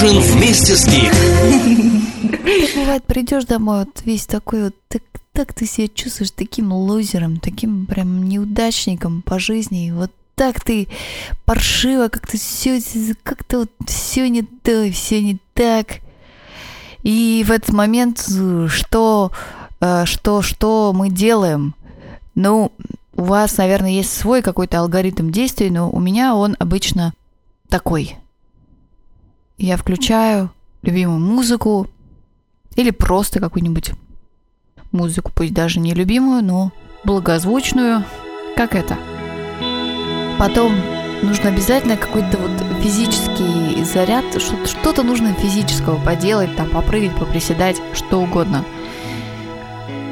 Ужин вместе с Гик. Бывает, придешь домой, вот весь такой вот, так, так ты себя чувствуешь таким лузером, таким прям неудачником по жизни. И вот так ты паршиво, как-то все, как-то вот все не то, все не так. И в этот момент что, э, что, что мы делаем? Ну, у вас, наверное, есть свой какой-то алгоритм действий, но у меня он обычно такой. Я включаю любимую музыку или просто какую-нибудь музыку, пусть даже не любимую, но благозвучную, как это. Потом нужно обязательно какой-то вот физический заряд, что-то нужно физического поделать, там попрыгать, поприседать, что угодно.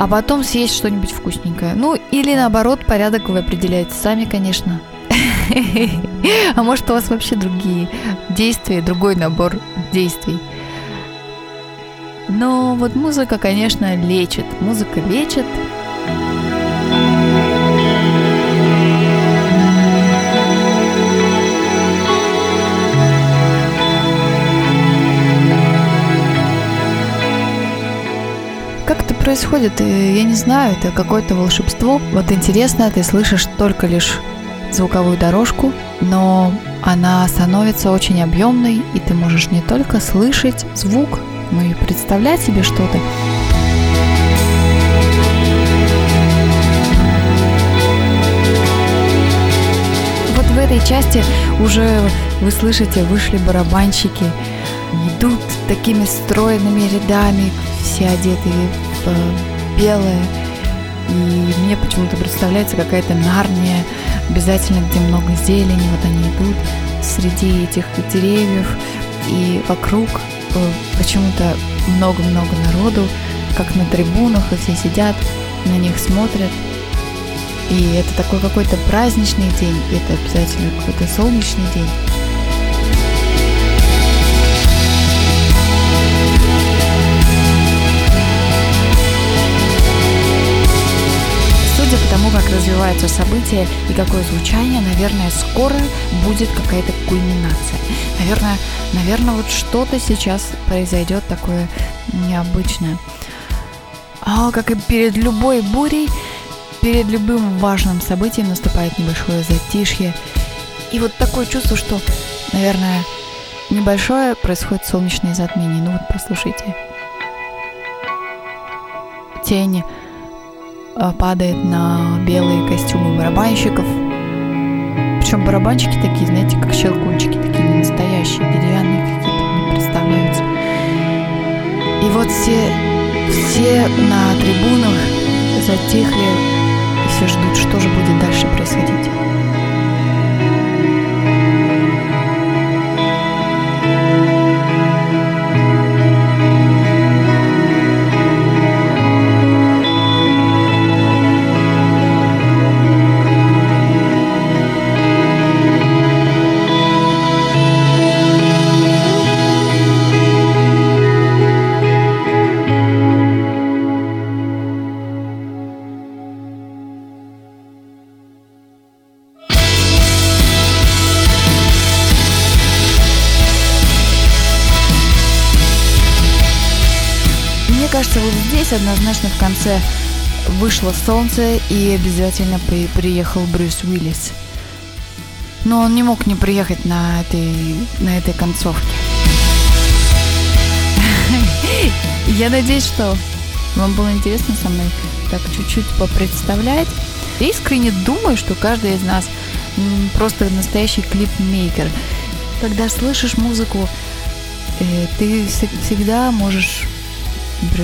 А потом съесть что-нибудь вкусненькое. Ну, или наоборот, порядок вы определяете сами, конечно. А может, у вас вообще другие действия, другой набор действий. Но вот музыка, конечно, лечит. Музыка лечит. Как это происходит, я не знаю, это какое-то волшебство. Вот интересно, ты слышишь только лишь звуковую дорожку, но она становится очень объемной, и ты можешь не только слышать звук, но и представлять себе что-то. Вот в этой части уже вы слышите, вышли барабанщики, идут такими стройными рядами, все одетые в белое. И мне почему-то представляется какая-то нарния, обязательно где много зелени, вот они идут среди этих деревьев, и вокруг э, почему-то много-много народу, как на трибунах, и все сидят, на них смотрят. И это такой какой-то праздничный день, это обязательно какой-то солнечный день. Развиваются события и какое звучание, наверное, скоро будет какая-то кульминация. Наверное, наверное, вот что-то сейчас произойдет такое необычное. А как и перед любой бурей, перед любым важным событием наступает небольшое затишье. И вот такое чувство, что, наверное, небольшое происходит солнечное затмение. Ну вот послушайте. Тени падает на белые костюмы барабанщиков. Причем барабанщики такие, знаете, как щелкунчики, такие не настоящие, деревянные какие-то, не представляются. И вот все, все на трибунах затихли и все ждут, что же будет дальше происходить. Здесь однозначно в конце вышло солнце и обязательно при приехал Брюс Уиллис. Но он не мог не приехать на этой, на этой концовке. Я надеюсь, что вам было интересно со мной так чуть-чуть попредставлять. Я искренне думаю, что каждый из нас просто настоящий клипмейкер. Когда слышишь музыку, э, ты всегда можешь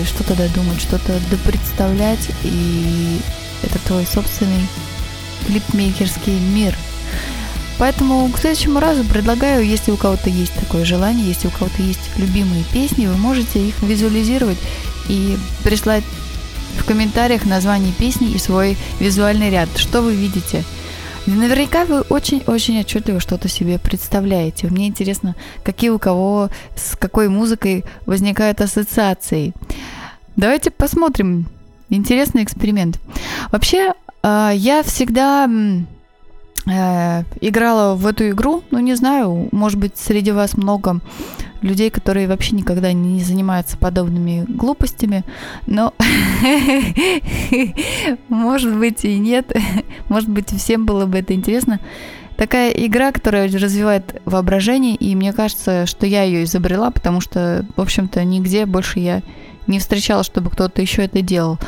что-то додумать, что-то допредставлять, и это твой собственный клипмейкерский мир. Поэтому к следующему разу предлагаю, если у кого-то есть такое желание, если у кого-то есть любимые песни, вы можете их визуализировать и прислать в комментариях название песни и свой визуальный ряд. Что вы видите – Наверняка вы очень-очень отчетливо что-то себе представляете. Мне интересно, какие у кого с какой музыкой возникают ассоциации. Давайте посмотрим. Интересный эксперимент. Вообще, а, я всегда э, играла в эту игру, ну не знаю, может быть, среди вас много людей, которые вообще никогда не занимаются подобными глупостями, но может быть и нет, может быть всем было бы это интересно. Такая игра, которая развивает воображение, и мне кажется, что я ее изобрела, потому что, в общем-то, нигде больше я не встречала, чтобы кто-то еще это делал.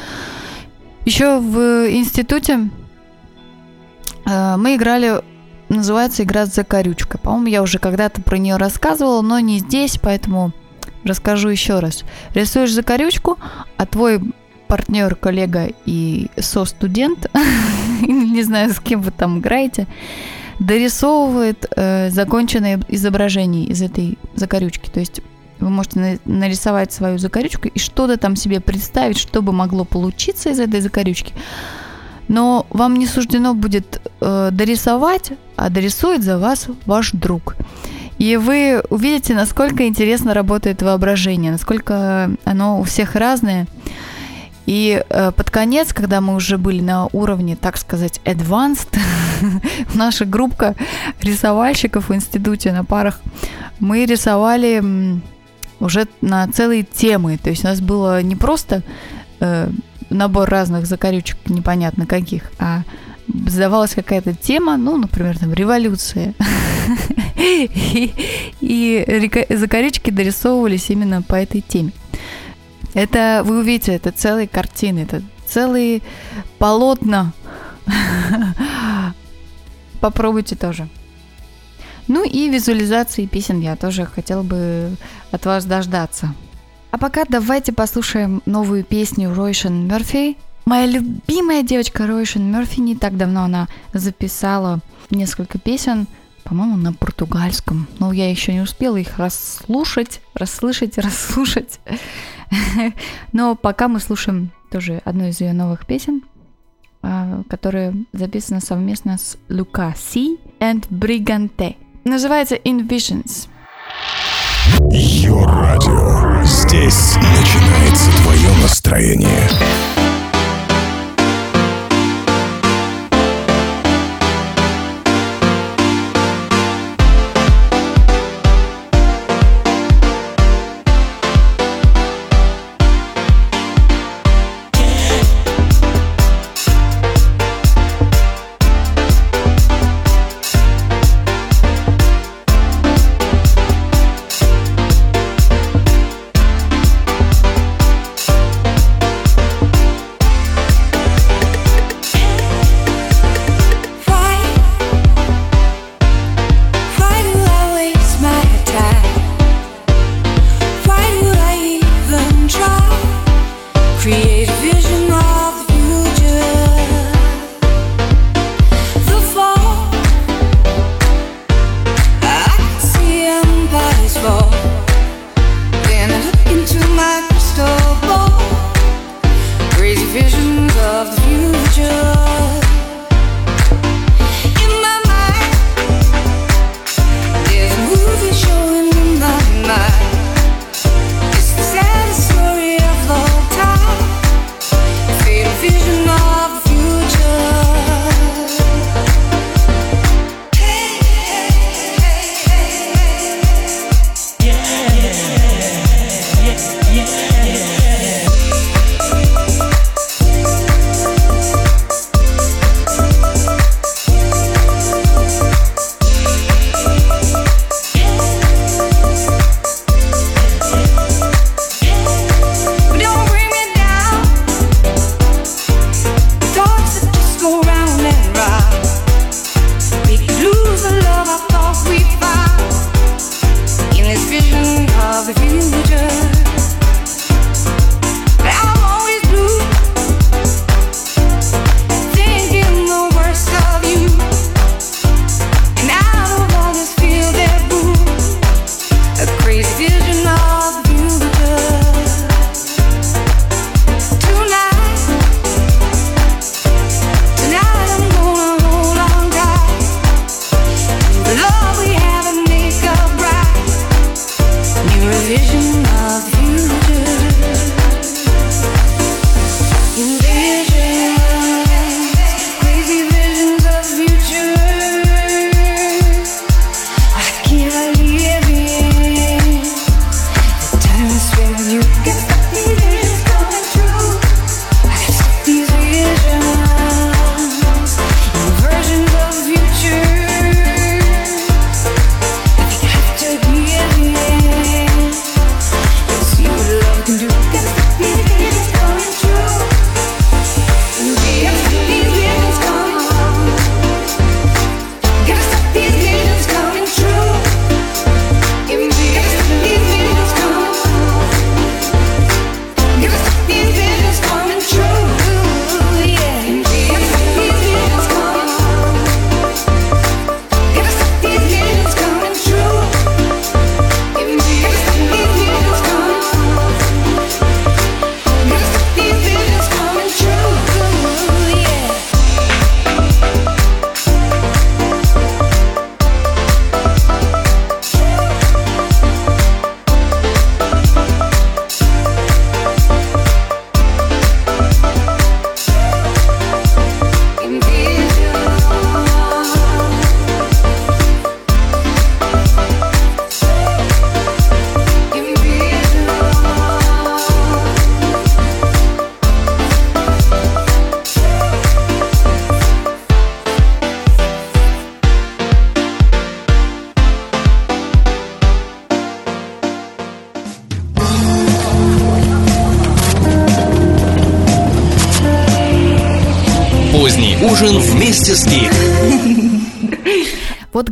Еще в институте э, мы играли называется игра с закорючкой. По-моему, я уже когда-то про нее рассказывала, но не здесь, поэтому расскажу еще раз. Рисуешь закорючку, а твой партнер, коллега и со-студент, не знаю, с кем вы там играете, дорисовывает э, законченное изображение из этой закорючки. То есть вы можете нарисовать свою закорючку и что-то там себе представить, что бы могло получиться из этой закорючки но вам не суждено будет э, дорисовать, а дорисует за вас ваш друг. И вы увидите, насколько интересно работает воображение, насколько оно у всех разное. И э, под конец, когда мы уже были на уровне, так сказать, advanced, наша группа рисовальщиков в институте на парах, мы рисовали уже на целые темы. То есть у нас было не просто э, набор разных закорючек, непонятно каких, а задавалась какая-то тема, ну, например, там, революция. И закорючки дорисовывались именно по этой теме. Это, вы увидите, это целые картины, это целые полотна. Попробуйте тоже. Ну и визуализации песен я тоже хотела бы от вас дождаться. А пока давайте послушаем новую песню Ройшен Мерфи. Моя любимая девочка Ройшен Мерфи не так давно она записала несколько песен, по-моему, на португальском. Но я еще не успела их расслушать, расслышать, расслушать. Но пока мы слушаем тоже одну из ее новых песен, а, которая записана совместно с Лука Си и Бриганте. Называется In Visions. Йо-радио. Здесь начинается твое настроение.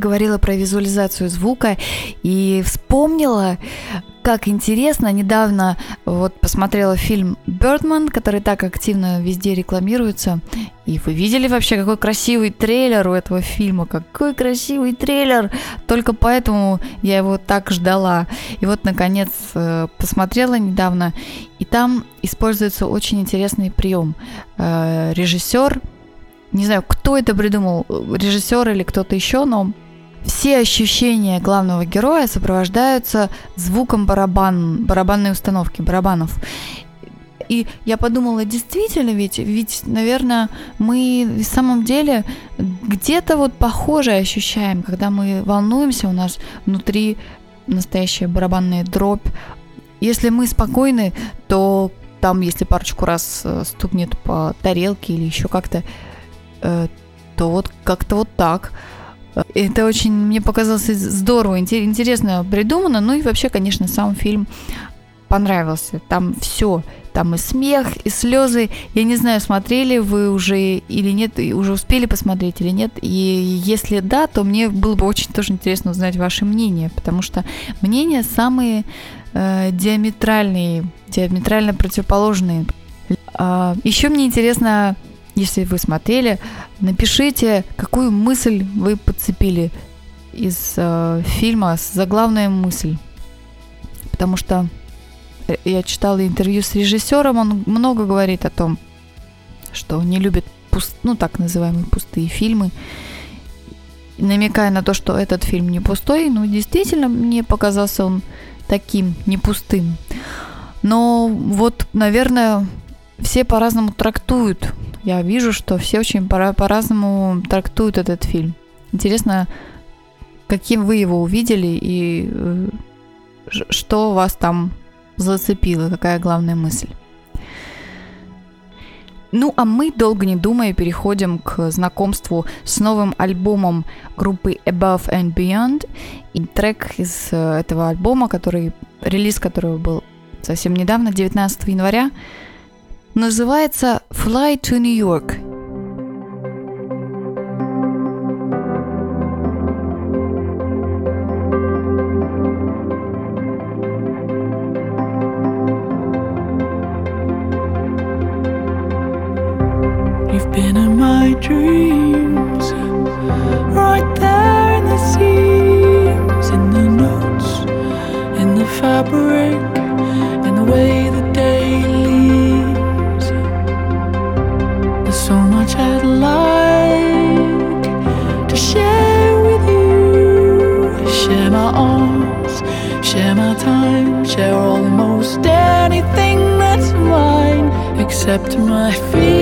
Говорила про визуализацию звука и вспомнила, как интересно, недавно вот посмотрела фильм «Бёрдман», который так активно везде рекламируется. И вы видели вообще, какой красивый трейлер у этого фильма? Какой красивый трейлер! Только поэтому я его так ждала. И вот, наконец, э, посмотрела недавно, и там используется очень интересный прием. Э, Режиссер не знаю, кто это придумал, режиссер или кто-то еще, но все ощущения главного героя сопровождаются звуком барабан, барабанной установки, барабанов. И я подумала, действительно, ведь, ведь, наверное, мы в самом деле где-то вот похожее ощущаем, когда мы волнуемся, у нас внутри настоящая барабанная дробь. Если мы спокойны, то там, если парочку раз э, стукнет по тарелке или еще как-то, Э, то вот как-то вот так. Это очень, мне показалось здорово, интересно придумано. Ну и вообще, конечно, сам фильм понравился. Там все. Там и смех, и слезы. Я не знаю, смотрели вы уже или нет, уже успели посмотреть или нет. И если да, то мне было бы очень тоже интересно узнать ваше мнение, потому что мнения самые э, диаметральные, диаметрально противоположные. Э, еще мне интересно если вы смотрели, напишите, какую мысль вы подцепили из э, фильма, заглавная мысль. Потому что э, я читала интервью с режиссером, он много говорит о том, что не любит пуст, ну так называемые пустые фильмы, намекая на то, что этот фильм не пустой, ну действительно мне показался он таким не пустым. Но вот, наверное, все по-разному трактуют я вижу, что все очень по- по-разному трактуют этот фильм. Интересно, каким вы его увидели и э, что вас там зацепило, какая главная мысль. Ну, а мы, долго не думая, переходим к знакомству с новым альбомом группы Above and Beyond. И трек из э, этого альбома, который, релиз которого был совсем недавно, 19 января, Называется «Fly to New York». up to my feet.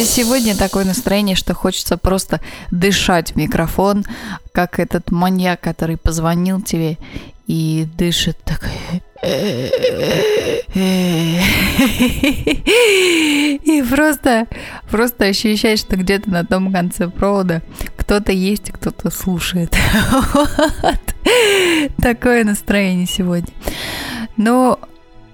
Знаете, сегодня такое настроение, что хочется просто дышать в микрофон, как этот маньяк, который позвонил тебе и дышит так. И просто, просто ощущаешь, что где-то на том конце провода кто-то есть, кто-то слушает. Вот. Такое настроение сегодня. Но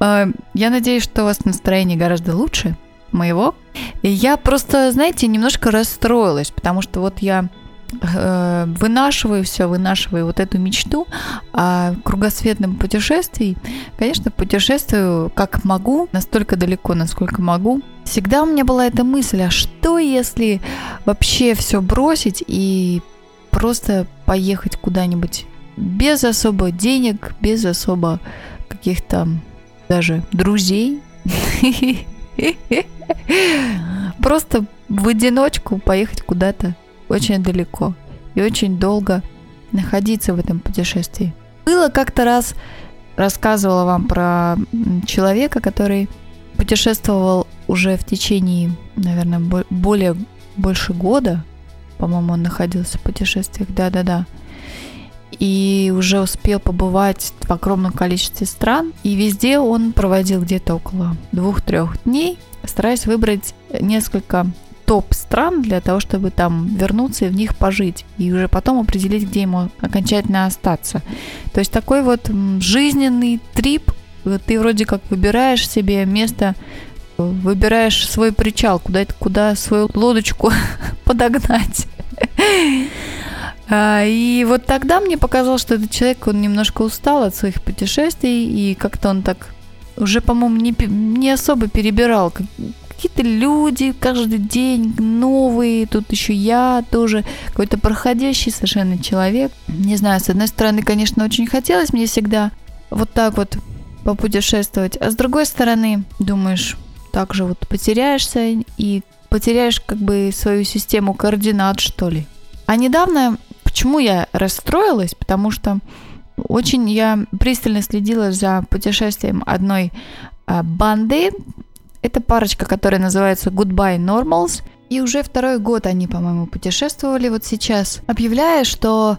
э, я надеюсь, что у вас настроение гораздо лучше моего. Я просто, знаете, немножко расстроилась, потому что вот я э, вынашиваю все, вынашиваю вот эту мечту о кругосветном путешествии. Конечно, путешествую как могу, настолько далеко, насколько могу. Всегда у меня была эта мысль, а что если вообще все бросить и просто поехать куда-нибудь без особо денег, без особо каких-то даже друзей. Просто в одиночку поехать куда-то очень далеко и очень долго находиться в этом путешествии. Было как-то раз, рассказывала вам про человека, который путешествовал уже в течение, наверное, бо- более больше года. По-моему, он находился в путешествиях, да-да-да. И уже успел побывать в огромном количестве стран. И везде он проводил где-то около двух-трех дней, стараясь выбрать несколько топ стран для того, чтобы там вернуться и в них пожить. И уже потом определить, где ему окончательно остаться. То есть такой вот жизненный трип. Ты вроде как выбираешь себе место, выбираешь свой причал, куда, куда свою лодочку подогнать. А, И вот тогда мне показалось, что этот человек, он немножко устал от своих путешествий, и как-то он так уже, по-моему, не, не особо перебирал. Как- Какие-то люди каждый день новые, тут еще я тоже, какой-то проходящий совершенно человек. Не знаю, с одной стороны, конечно, очень хотелось мне всегда вот так вот попутешествовать, а с другой стороны, думаешь, так же вот потеряешься и потеряешь как бы свою систему координат, что ли. А недавно, почему я расстроилась? Потому что очень я пристально следила за путешествием одной а, банды. Это парочка, которая называется Goodbye Normals. И уже второй год они, по-моему, путешествовали вот сейчас, объявляя, что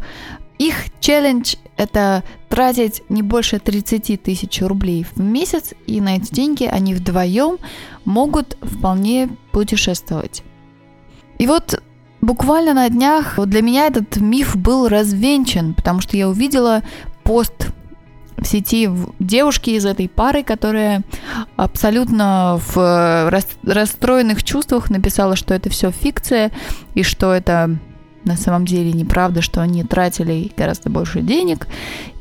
их челлендж это тратить не больше 30 тысяч рублей в месяц, и на эти деньги они вдвоем могут вполне путешествовать. И вот буквально на днях для меня этот миф был развенчан, потому что я увидела пост в сети девушки из этой пары, которая абсолютно в расстроенных чувствах написала, что это все фикция и что это на самом деле неправда, что они тратили гораздо больше денег,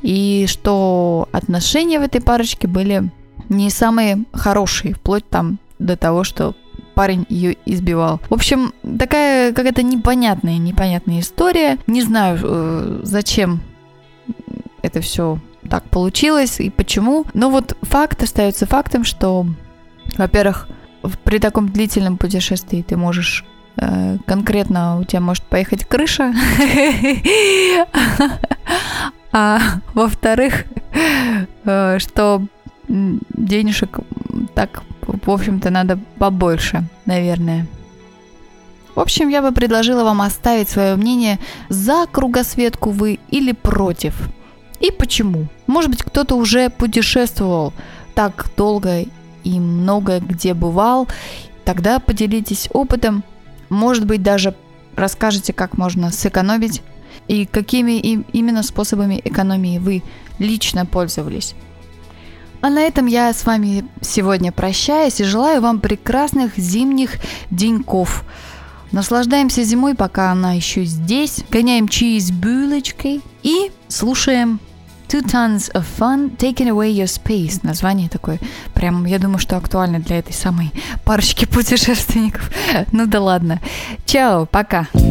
и что отношения в этой парочке были не самые хорошие, вплоть там до того, что парень ее избивал. В общем, такая какая-то непонятная, непонятная история. Не знаю, э, зачем это все так получилось и почему. Но вот факт остается фактом, что, во-первых, при таком длительном путешествии ты можешь Э, конкретно у тебя может поехать крыша. А во-вторых, э, что денежек так, в общем-то, надо побольше, наверное. В общем, я бы предложила вам оставить свое мнение за кругосветку вы или против. И почему? Может быть, кто-то уже путешествовал так долго и много где бывал. Тогда поделитесь опытом может быть, даже расскажете, как можно сэкономить и какими именно способами экономии вы лично пользовались. А на этом я с вами сегодня прощаюсь и желаю вам прекрасных зимних деньков. Наслаждаемся зимой, пока она еще здесь. Гоняем чиз булочкой и слушаем Two Tons of Fun Taking Away Your Space. Название такое, прям, я думаю, что актуально для этой самой парочки путешественников. Ну да ладно. Чао, пока. I